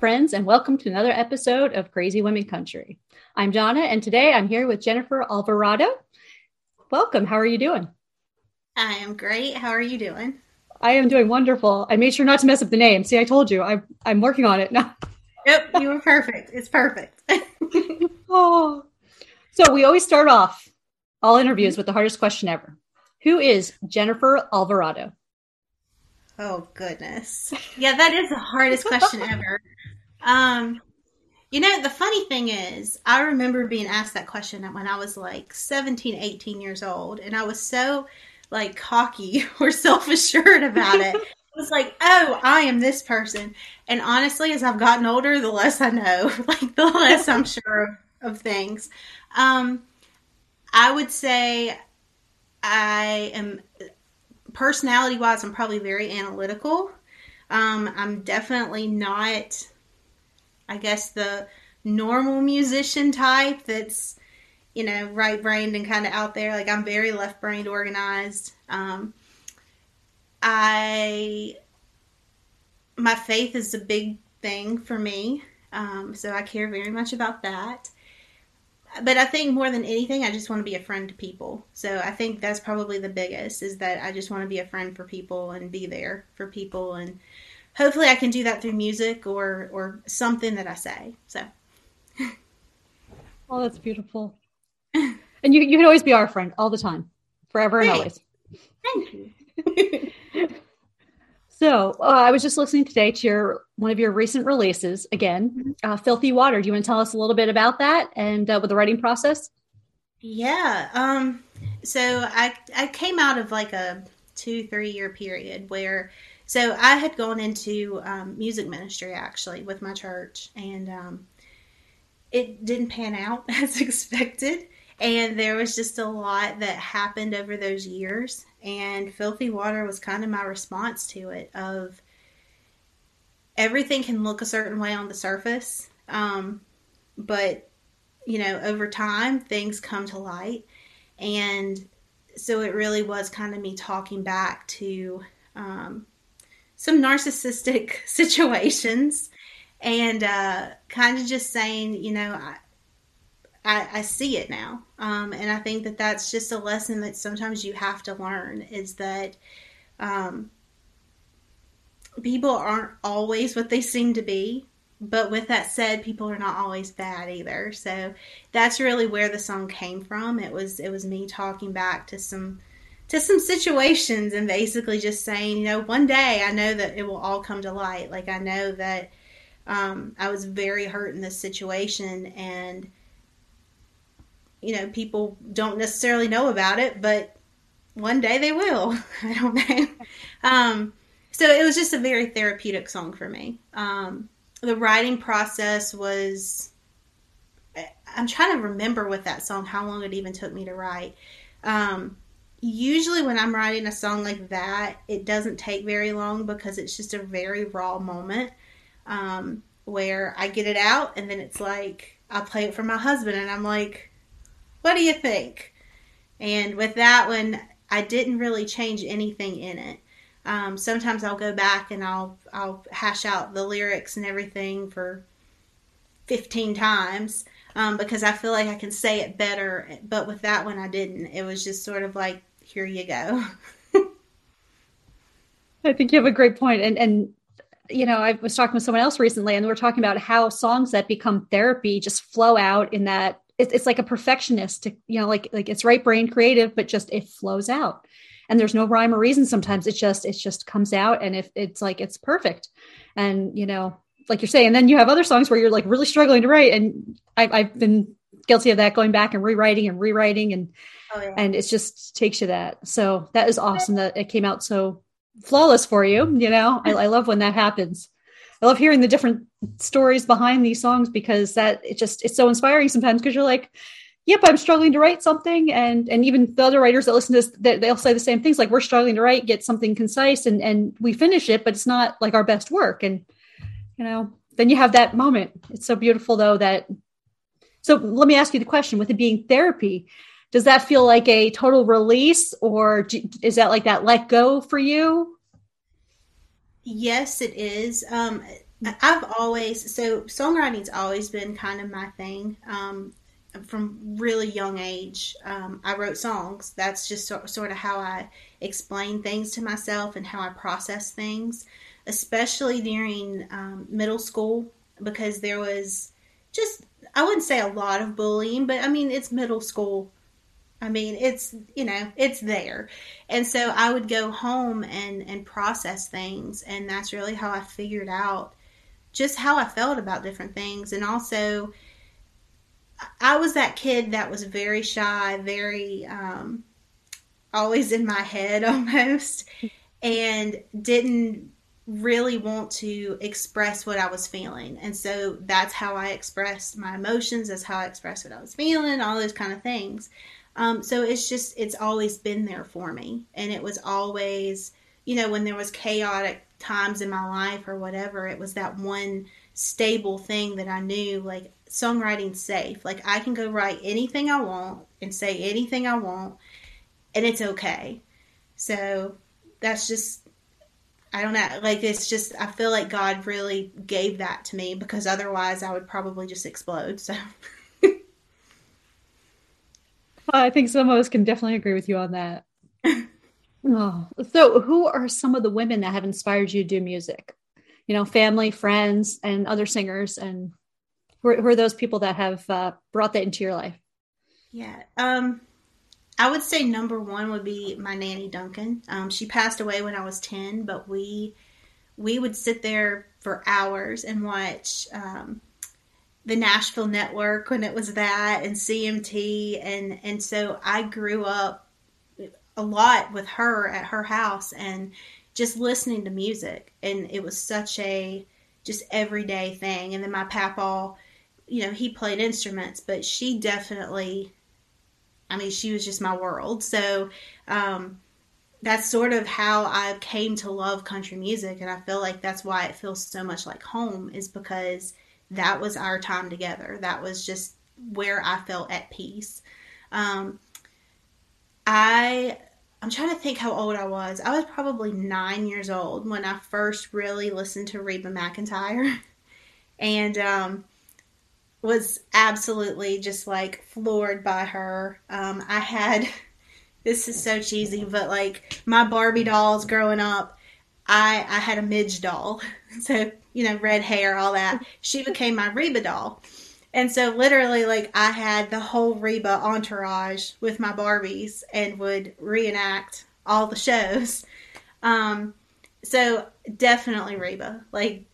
Friends, and welcome to another episode of Crazy Women Country. I'm Donna, and today I'm here with Jennifer Alvarado. Welcome. How are you doing? I am great. How are you doing? I am doing wonderful. I made sure not to mess up the name. See, I told you. I'm I'm working on it now. Yep, you were perfect. It's perfect. oh, so we always start off all interviews with the hardest question ever. Who is Jennifer Alvarado? Oh goodness. Yeah, that is the hardest question ever. Um, you know, the funny thing is, I remember being asked that question when I was like 17, 18 years old, and I was so like cocky or self assured about it. I was like, oh, I am this person. And honestly, as I've gotten older, the less I know, like the less I'm sure of, of things. Um, I would say I am personality wise, I'm probably very analytical. Um, I'm definitely not, I guess, the normal musician type that's, you know, right brained and kind of out there. Like, I'm very left brained organized. Um, I, my faith is a big thing for me. Um, so I care very much about that but I think more than anything, I just want to be a friend to people. So I think that's probably the biggest is that I just want to be a friend for people and be there for people, and hopefully I can do that through music or or something that I say. So. Oh, that's beautiful. And you you can always be our friend all the time, forever and always. Thank you. So uh, I was just listening today to your one of your recent releases again, uh, "Filthy Water." Do you want to tell us a little bit about that and uh, with the writing process? Yeah. Um. So I I came out of like a two three year period where so I had gone into um, music ministry actually with my church and um, it didn't pan out as expected. And there was just a lot that happened over those years. And filthy water was kind of my response to it of everything can look a certain way on the surface um, but you know over time things come to light. And so it really was kind of me talking back to um, some narcissistic situations and uh, kind of just saying you know I, I, I see it now. Um, and I think that that's just a lesson that sometimes you have to learn is that um, people aren't always what they seem to be. But with that said, people are not always bad either. So that's really where the song came from. It was it was me talking back to some to some situations and basically just saying, you know, one day I know that it will all come to light. Like I know that um, I was very hurt in this situation and you know, people don't necessarily know about it, but one day they will. I don't know. Um, so it was just a very therapeutic song for me. Um, the writing process was, I'm trying to remember with that song how long it even took me to write. Um, usually when I'm writing a song like that, it doesn't take very long because it's just a very raw moment um, where I get it out and then it's like I play it for my husband and I'm like, what do you think? And with that one, I didn't really change anything in it. Um, sometimes I'll go back and I'll I'll hash out the lyrics and everything for 15 times um, because I feel like I can say it better. But with that one, I didn't. It was just sort of like, here you go. I think you have a great point. And and you know, I was talking with someone else recently, and we are talking about how songs that become therapy just flow out in that it's, it's like a perfectionist to, you know like like it's right brain creative but just it flows out and there's no rhyme or reason sometimes it just it just comes out and if it's like it's perfect and you know like you're saying and then you have other songs where you're like really struggling to write and I've, I've been guilty of that going back and rewriting and rewriting and oh, yeah. and it just takes you that so that is awesome that it came out so flawless for you you know I, I love when that happens I love hearing the different stories behind these songs because that it just it's so inspiring sometimes because you're like, yep, I'm struggling to write something, and and even the other writers that listen to this, they'll say the same things like we're struggling to write, get something concise, and and we finish it, but it's not like our best work, and you know, then you have that moment. It's so beautiful though that. So let me ask you the question: with it being therapy, does that feel like a total release, or is that like that let go for you? Yes, it is. Um, I've always so songwriting's always been kind of my thing. Um, from really young age, um, I wrote songs. That's just so, sort of how I explain things to myself and how I process things, especially during um, middle school because there was just I wouldn't say a lot of bullying, but I mean it's middle school I mean, it's you know, it's there. And so I would go home and and process things and that's really how I figured out just how I felt about different things and also I was that kid that was very shy, very um always in my head almost and didn't really want to express what I was feeling. And so that's how I expressed my emotions, that's how I expressed what I was feeling, all those kind of things. Um, so it's just, it's always been there for me. And it was always, you know, when there was chaotic times in my life or whatever, it was that one stable thing that I knew like songwriting's safe. Like I can go write anything I want and say anything I want and it's okay. So that's just I don't know. Like it's just I feel like God really gave that to me because otherwise I would probably just explode. So I think some of us can definitely agree with you on that. oh, so who are some of the women that have inspired you to do music? You know, family, friends, and other singers, and who are, who are those people that have uh, brought that into your life? Yeah, um, I would say number one would be my nanny Duncan. Um, she passed away when I was ten, but we we would sit there for hours and watch um, the Nashville Network when it was that and CMT and and so I grew up a lot with her at her house and just listening to music. And it was such a just everyday thing. And then my papa you know he played instruments but she definitely I mean she was just my world. So um that's sort of how I came to love country music. And I feel like that's why it feels so much like home is because that was our time together. That was just where I felt at peace. Um, I I'm trying to think how old I was. I was probably nine years old when I first really listened to Reba McEntire, and um, was absolutely just like floored by her. Um, I had this is so cheesy, but like my Barbie dolls growing up, I I had a Midge doll, so you know, red hair, all that. She became my Reba doll. And so literally like I had the whole Reba entourage with my Barbies and would reenact all the shows. Um so definitely Reba. Like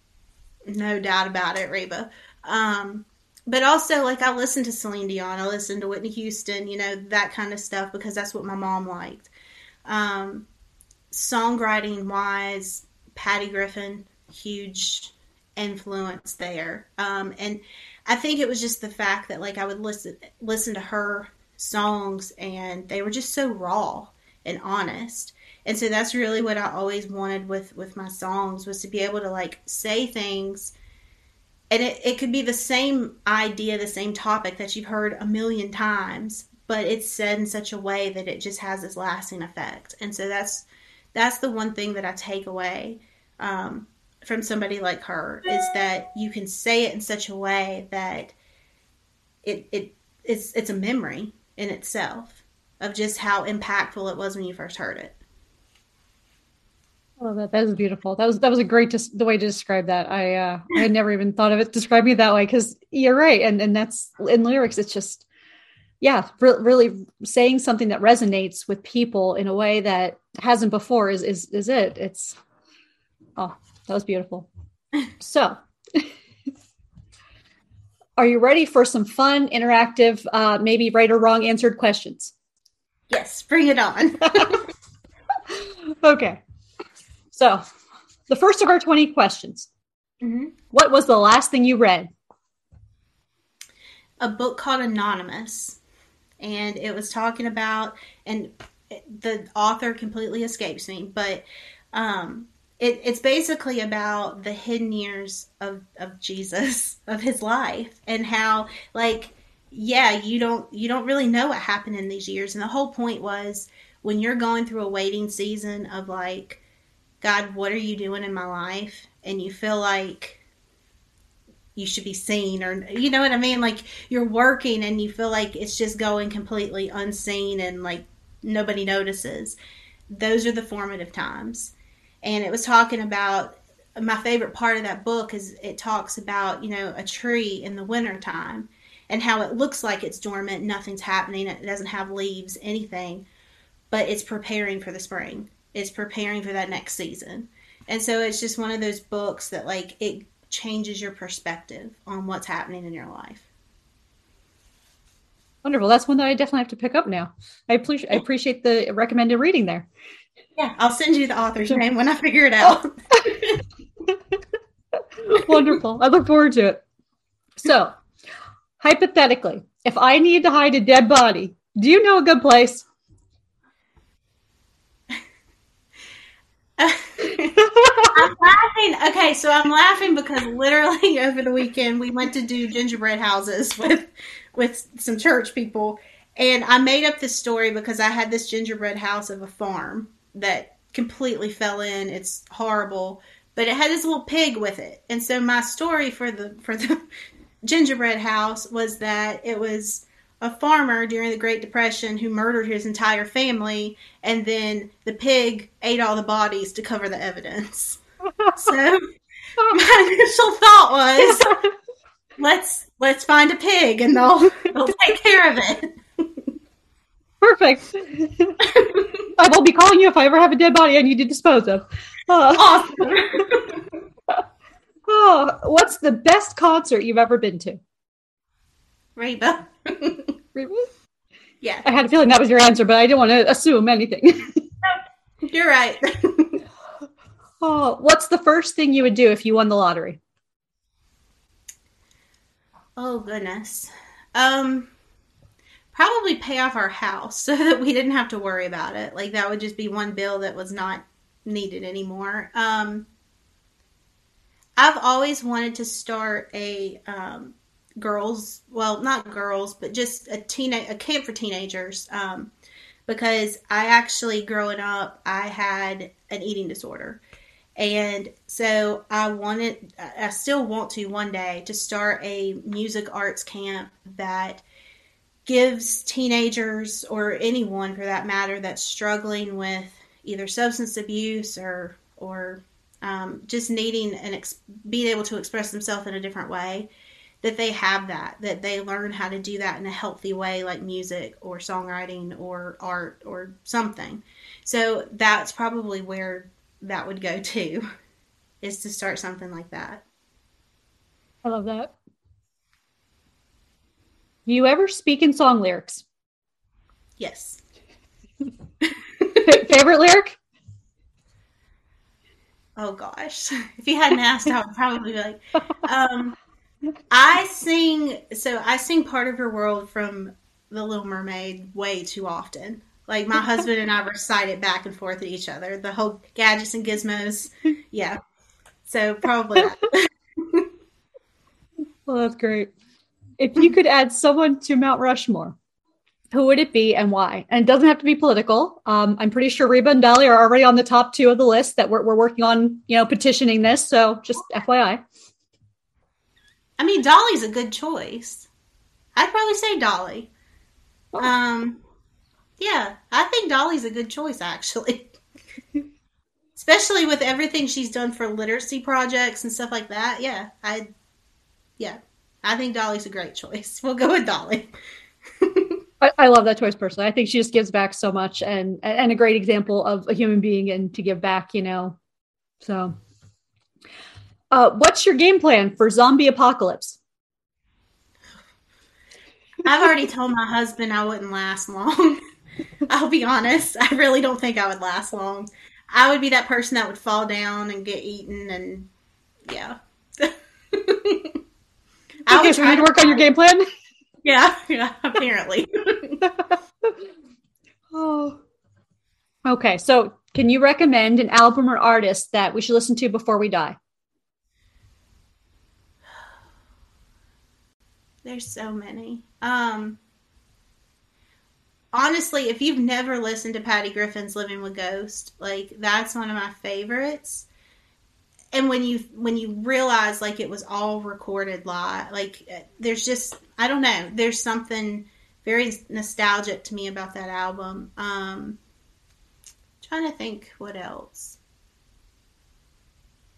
no doubt about it, Reba. Um but also like I listened to Celine Dion, I listened to Whitney Houston, you know, that kind of stuff because that's what my mom liked. Um songwriting wise, Patty Griffin, huge influence there. Um, and I think it was just the fact that like I would listen listen to her songs and they were just so raw and honest. And so that's really what I always wanted with with my songs was to be able to like say things and it, it could be the same idea, the same topic that you've heard a million times, but it's said in such a way that it just has this lasting effect. And so that's that's the one thing that I take away. Um, from somebody like her is that you can say it in such a way that it it it's it's a memory in itself of just how impactful it was when you first heard it. Oh, that that was beautiful. That was that was a great the way to describe that. I uh, I had never even thought of it describing it that way because you're right, and and that's in lyrics. It's just yeah, re- really saying something that resonates with people in a way that hasn't before is is is it. It's oh, that was beautiful. so, are you ready for some fun, interactive, uh, maybe right or wrong answered questions? Yes, bring it on. okay. So, the first of our 20 questions Mm-hmm. What was the last thing you read? A book called Anonymous, and it was talking about, and the author completely escapes me, but um, it, it's basically about the hidden years of, of Jesus, of his life, and how, like, yeah, you don't you don't really know what happened in these years, and the whole point was when you're going through a waiting season of like, God, what are you doing in my life? And you feel like you should be seen or you know what I mean? Like you're working and you feel like it's just going completely unseen and like nobody notices. Those are the formative times. And it was talking about my favorite part of that book is it talks about, you know, a tree in the wintertime and how it looks like it's dormant, nothing's happening, it doesn't have leaves, anything, but it's preparing for the spring. It's preparing for that next season. And so it's just one of those books that like it changes your perspective on what's happening in your life. Wonderful. That's one that I definitely have to pick up now. I appreciate I appreciate the recommended reading there. Yeah, I'll send you the author's name when I figure it oh. out. Wonderful. I look forward to it. So, hypothetically, if I need to hide a dead body, do you know a good place? I'm laughing. Okay, so I'm laughing because literally over the weekend we went to do gingerbread houses with with some church people, and I made up this story because I had this gingerbread house of a farm that completely fell in. It's horrible, but it had this little pig with it, and so my story for the for the gingerbread house was that it was a farmer during the Great Depression who murdered his entire family, and then the pig ate all the bodies to cover the evidence. so my initial thought was, let's let's find a pig and they'll they'll take care of it. Perfect. I will be calling you if I ever have a dead body I need to dispose of. Uh, awesome. oh, what's the best concert you've ever been to? Reba. Reba? Yeah. I had a feeling that was your answer, but I didn't want to assume anything. You're right. oh, what's the first thing you would do if you won the lottery? Oh goodness. Um probably pay off our house so that we didn't have to worry about it. Like that would just be one bill that was not needed anymore. Um I've always wanted to start a um girls, well, not girls, but just a teen a camp for teenagers. Um, because I actually growing up, I had an eating disorder. And so I wanted, I still want to one day to start a music arts camp that gives teenagers or anyone for that matter that's struggling with either substance abuse or, or um, just needing and ex- being able to express themselves in a different way that they have that, that they learn how to do that in a healthy way, like music or songwriting or art or something. So that's probably where that would go to, is to start something like that. I love that. Do you ever speak in song lyrics? Yes. Favorite lyric? Oh gosh. If you hadn't asked, I would probably be like, um, I sing so I sing part of your world from The Little Mermaid way too often. Like my husband and I recite it back and forth at each other. The whole gadgets and gizmos. Yeah. So probably that. well, that's great. If you could add someone to Mount Rushmore, who would it be and why? And it doesn't have to be political. Um, I'm pretty sure Reba and Dolly are already on the top two of the list that we're, we're working on, you know, petitioning this. So just FYI. I mean, Dolly's a good choice. I'd probably say Dolly. Oh. Um, yeah, I think Dolly's a good choice actually. Especially with everything she's done for literacy projects and stuff like that. Yeah, I yeah. I think Dolly's a great choice. We'll go with Dolly. I, I, love that choice personally. I think she just gives back so much and and a great example of a human being and to give back, you know. So uh, what's your game plan for zombie apocalypse? I've already told my husband I wouldn't last long. I'll be honest. I really don't think I would last long. I would be that person that would fall down and get eaten and yeah. Okay, so you need to work on your game plan. Yeah, yeah, apparently. oh. Okay, so can you recommend an album or artist that we should listen to before we die? There's so many. Um honestly, if you've never listened to Patty Griffin's Living with Ghost, like that's one of my favorites. And when you when you realize like it was all recorded live, like there's just I don't know, there's something very nostalgic to me about that album. Um trying to think what else.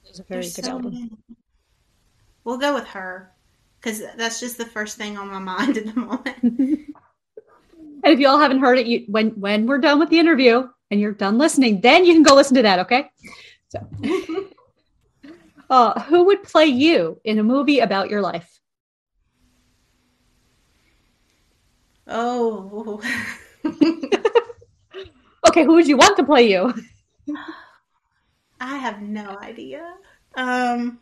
It's a very there's good so album. Many. We'll go with her because that's just the first thing on my mind at the moment. and if you all haven't heard it, you when when we're done with the interview and you're done listening, then you can go listen to that. Okay. So, uh, who would play you in a movie about your life? Oh. okay, who would you want to play you? I have no idea. Um,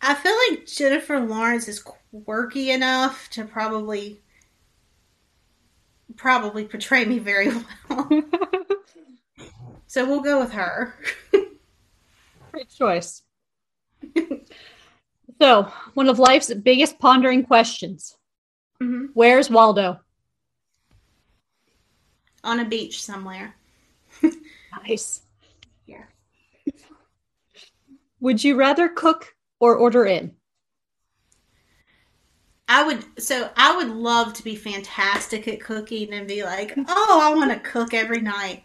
I feel like Jennifer Lawrence is quirky enough to probably probably portray me very well. so we'll go with her. Great choice. so, one of life's biggest pondering questions. Mm-hmm. Where's Waldo? On a beach somewhere. nice. Yeah. Would you rather cook or order in? I would so I would love to be fantastic at cooking and be like, "Oh, I want to cook every night."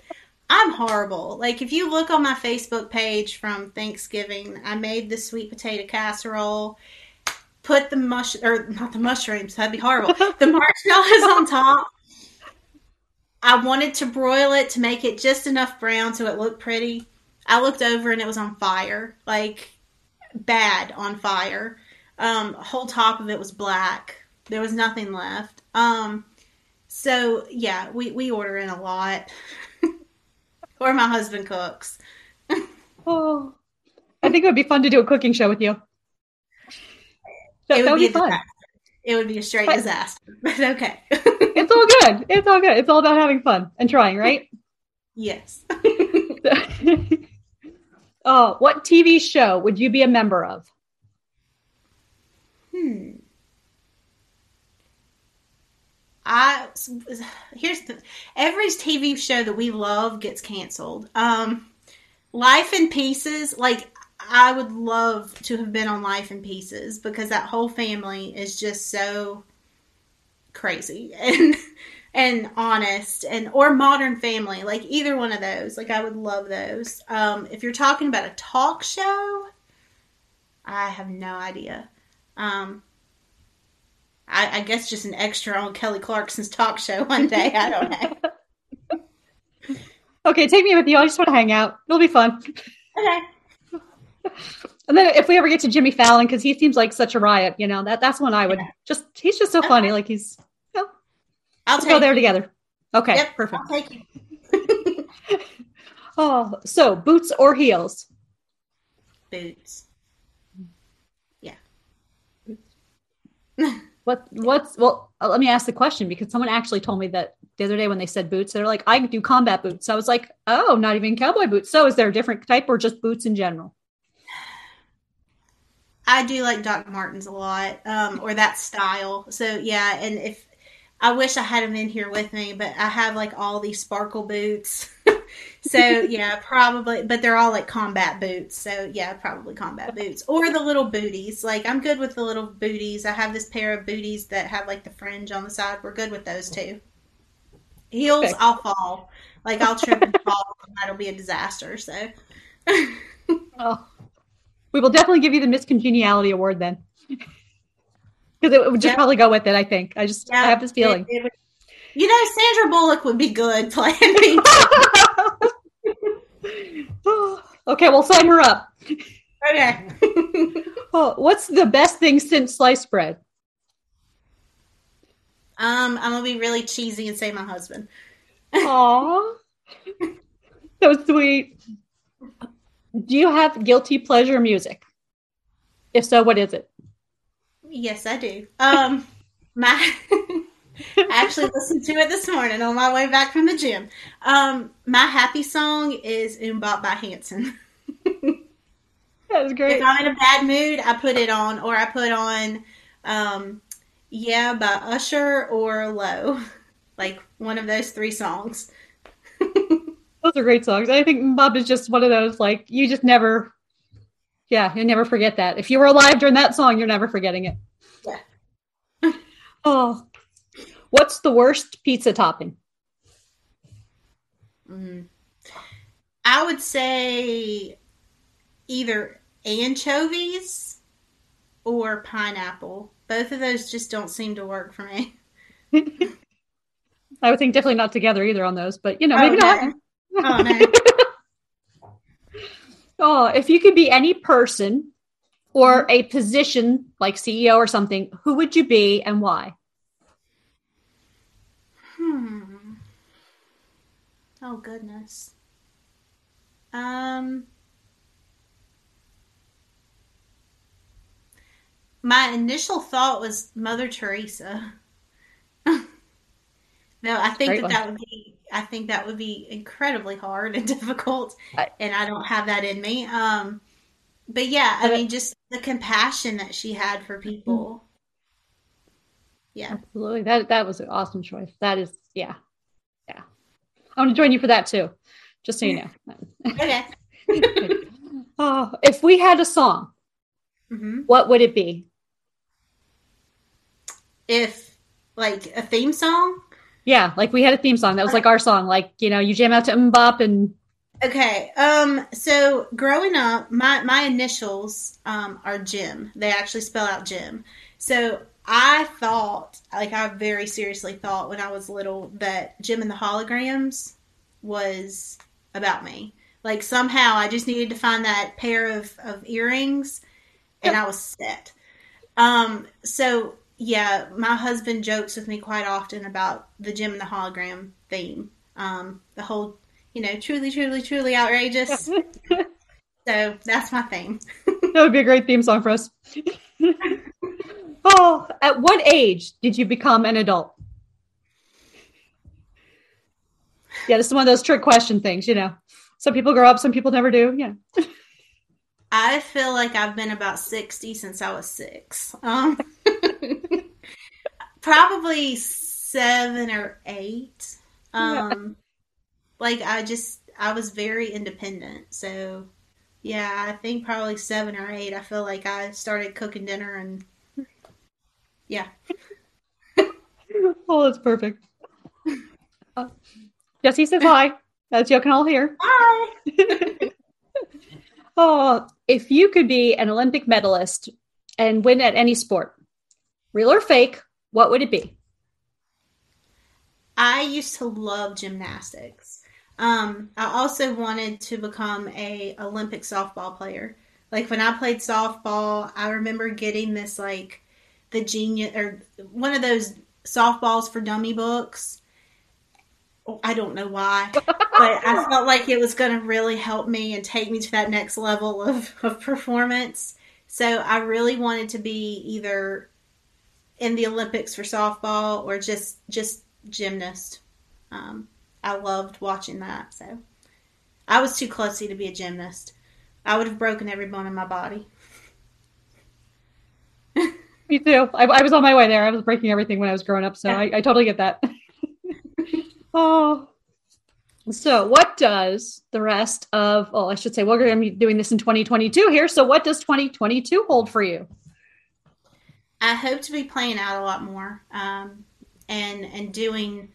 I'm horrible. Like if you look on my Facebook page from Thanksgiving, I made the sweet potato casserole, put the mush or not the mushrooms, that'd be horrible. the marshmallows on top. I wanted to broil it to make it just enough brown so it looked pretty. I looked over and it was on fire. Like bad on fire. Um, whole top of it was black. There was nothing left. Um, so yeah, we, we order in a lot. or my husband cooks. oh, I think it would be fun to do a cooking show with you. That, it would, that would be, be fun. It would be a straight disaster, but okay. it's all good. It's all good. It's all about having fun and trying, right? Yes. Oh, what TV show would you be a member of? Hmm. I here's the every TV show that we love gets canceled. Um, Life in Pieces, like I would love to have been on Life in Pieces because that whole family is just so crazy and and honest and or modern family like either one of those. Like i would love those. Um, if you're talking about a talk show i have no idea. Um, I, I, guess just an extra on kelly clarkson's talk show one day i don't know okay take me with you i just want to hang out it'll be fun okay and then if we ever get to jimmy fallon because he seems like such a riot you know that that's when i would yeah. just he's just so funny like he's I'll go there together. Okay, yep, perfect. I'll take you. oh, so boots or heels? Boots. Yeah. what? What's well? Uh, let me ask the question because someone actually told me that the other day when they said boots, they're like, I do combat boots. I was like, oh, not even cowboy boots. So is there a different type or just boots in general? I do like Doc Martens a lot, um, or that style. So yeah, and if I wish I had them in here with me, but I have like all these sparkle boots. so yeah, probably, but they're all like combat boots. So yeah, probably combat boots or the little booties. Like I'm good with the little booties. I have this pair of booties that have like the fringe on the side. We're good with those too. Heels, okay. I'll fall. Like I'll trip and fall. And that'll be a disaster. So. oh, we will definitely give you the Miss Congeniality award then because it would just yeah. probably go with it. I think. I just yeah, I have this feeling. It, it would, you know, Sandra Bullock would be good playing me. okay, we'll sign her up. Okay. oh, what's the best thing since sliced bread? Um, I'm gonna be really cheesy and say my husband. Aw, so sweet. Do you have guilty pleasure music? If so, what is it? Yes, I do. Um, my I actually listened to it this morning on my way back from the gym. Um, my happy song is MMMBop by Hanson. That's great. If I'm in a bad mood, I put it on, or I put on, um, yeah, by Usher or Low, like one of those three songs. those are great songs. I think MMMBop is just one of those like you just never, yeah, you never forget that. If you were alive during that song, you're never forgetting it. Yeah. oh, what's the worst pizza topping? Mm. I would say either anchovies or pineapple. Both of those just don't seem to work for me. I would think definitely not together either on those, but you know, maybe oh, no. not. Oh, no. oh, if you could be any person or a position like CEO or something, who would you be and why? Hmm. Oh goodness. Um my initial thought was Mother Teresa. no, I think Great that one. that would be. I think that would be incredibly hard and difficult, I, and I don't have that in me. Um, but yeah, I mean, just the compassion that she had for people. Yeah, absolutely. That that was an awesome choice. That is, yeah. I want to join you for that too, just so you know. okay. oh, if we had a song, mm-hmm. what would it be? if like a theme song. Yeah, like we had a theme song that was like our song. Like you know, you jam out to MMMBop and. Okay, um, so growing up, my my initials um are Jem. They actually spell out Jem. So I thought, like, I very seriously thought when I was little that Jem and the Holograms was about me. Like somehow I just needed to find that pair of, of earrings and I was set. Um, so yeah, my husband jokes with me quite often about the Jem and the hologram theme. Um, the whole, you know, truly, truly, truly outrageous. so that's my theme. that would be a great theme song for us. oh, at what age did you become an adult? Yeah, this is one of those trick question things, you know. Some people grow up, some people never do. Yeah. I feel like I've been about 60 since I was six. Um, probably seven or eight. Um, yeah. Like, I just, I was very independent. So, yeah, I think probably seven or eight. I feel like I started cooking dinner and, yeah. oh, that's perfect. Uh, Jesse says hi. As you can all hear. Hi. oh, if you could be an Olympic medalist and win at any sport, real or fake, what would it be? I used to love gymnastics. Um, I also wanted to become a Olympic softball player. Like when I played softball, I remember getting this like the genius or one of those softballs for dummy books. I don't know why, but I felt like it was going to really help me and take me to that next level of, of performance. So I really wanted to be either in the Olympics for softball or just just gymnast. Um, I loved watching that. So I was too klutzy to be a gymnast. I would have broken every bone in my body. Me too. I, I, was on my way there. I was breaking everything when I was growing up, so yeah. I, I totally get that. oh, so what does the rest of? Oh, I should say we're going to be doing this in 2022 here. So what does 2022 hold for you? I hope to be playing out a lot more um, and and doing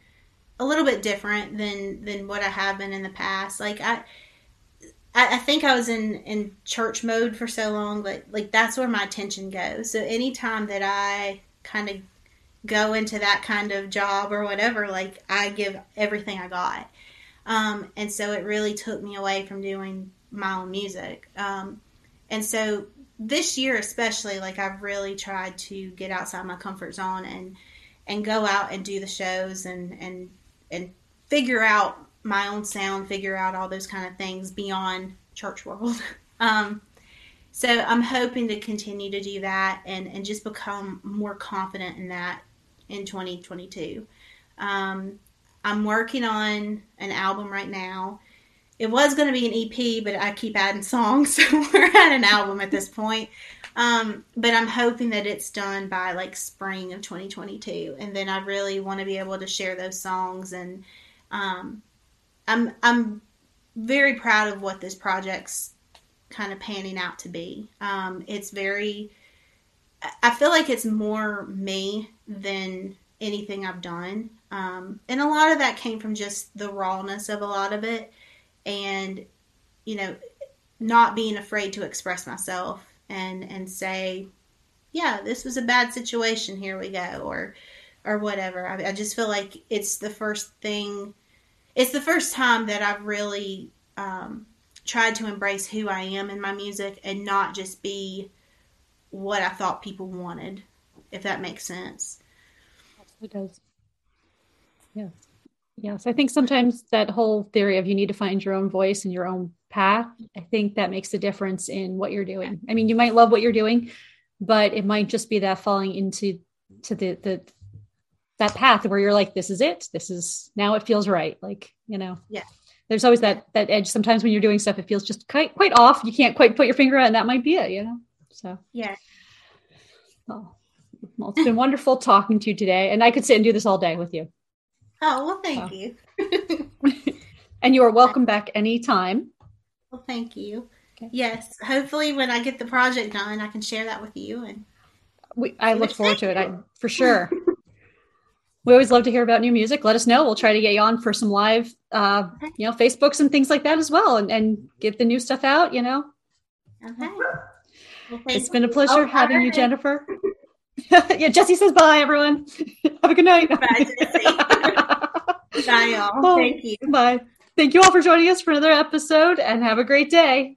a little bit different than than what I have been in the past. Like I, I, I think I was in in church mode for so long, but like that's where my attention goes. So anytime that I kind of go into that kind of job or whatever, like I give everything I got. Um, and so it really took me away from doing my own music. Um, and so this year especially like I've really tried to get outside my comfort zone and and go out and do the shows and and and figure out my own sound, figure out all those kind of things beyond church world. um, so I'm hoping to continue to do that and, and just become more confident in that in 2022. Um, I'm working on an album right now. It was going to be an EP, but I keep adding songs, so we're at an album at this point. Um, but I'm hoping that it's done by like spring of 2022, and then I really want to be able to share those songs. And um, I'm I'm very proud of what this project's kind of panning out to be. Um, it's very, I feel like it's more me than anything I've done. Um, and a lot of that came from just the rawness of a lot of it and, you know, not being afraid to express myself and, and say, yeah, this was a bad situation. Here we go. Or, or whatever. I, I just feel like it's the first thing, it's the first time that I've really, um, tried to embrace who I am in my music and not just be what I thought people wanted, if that makes sense. It does. Yes. Yes. I think sometimes that whole theory of you need to find your own voice and your own path, I think that makes a difference in what you're doing. I mean, you might love what you're doing, but it might just be that falling into to the the that path where you're like, this is it. This is now it feels right. Like, you know. Yeah there's always that that edge. Sometimes when you're doing stuff, it feels just quite quite off. You can't quite put your finger on, and that might be it. You know. So yeah. Oh, well, it's been wonderful talking to you today, and I could sit and do this all day with you. Oh well, thank you. and you are welcome back anytime. Well, thank you. Okay. Yes, hopefully when I get the project done, I can share that with you. And we, I look forward to it. I, for sure. We always love to hear about new music. Let us know. We'll try to get you on for some live, uh, you know, Facebooks and things like that as well, and, and get the new stuff out. You know. Okay. Well, it's been a pleasure oh, having right. you, Jennifer. yeah, Jesse says bye, everyone. Have a good night. Bye, Jesse. bye, y'all. Oh, Thank you. Bye. Thank you all for joining us for another episode, and have a great day.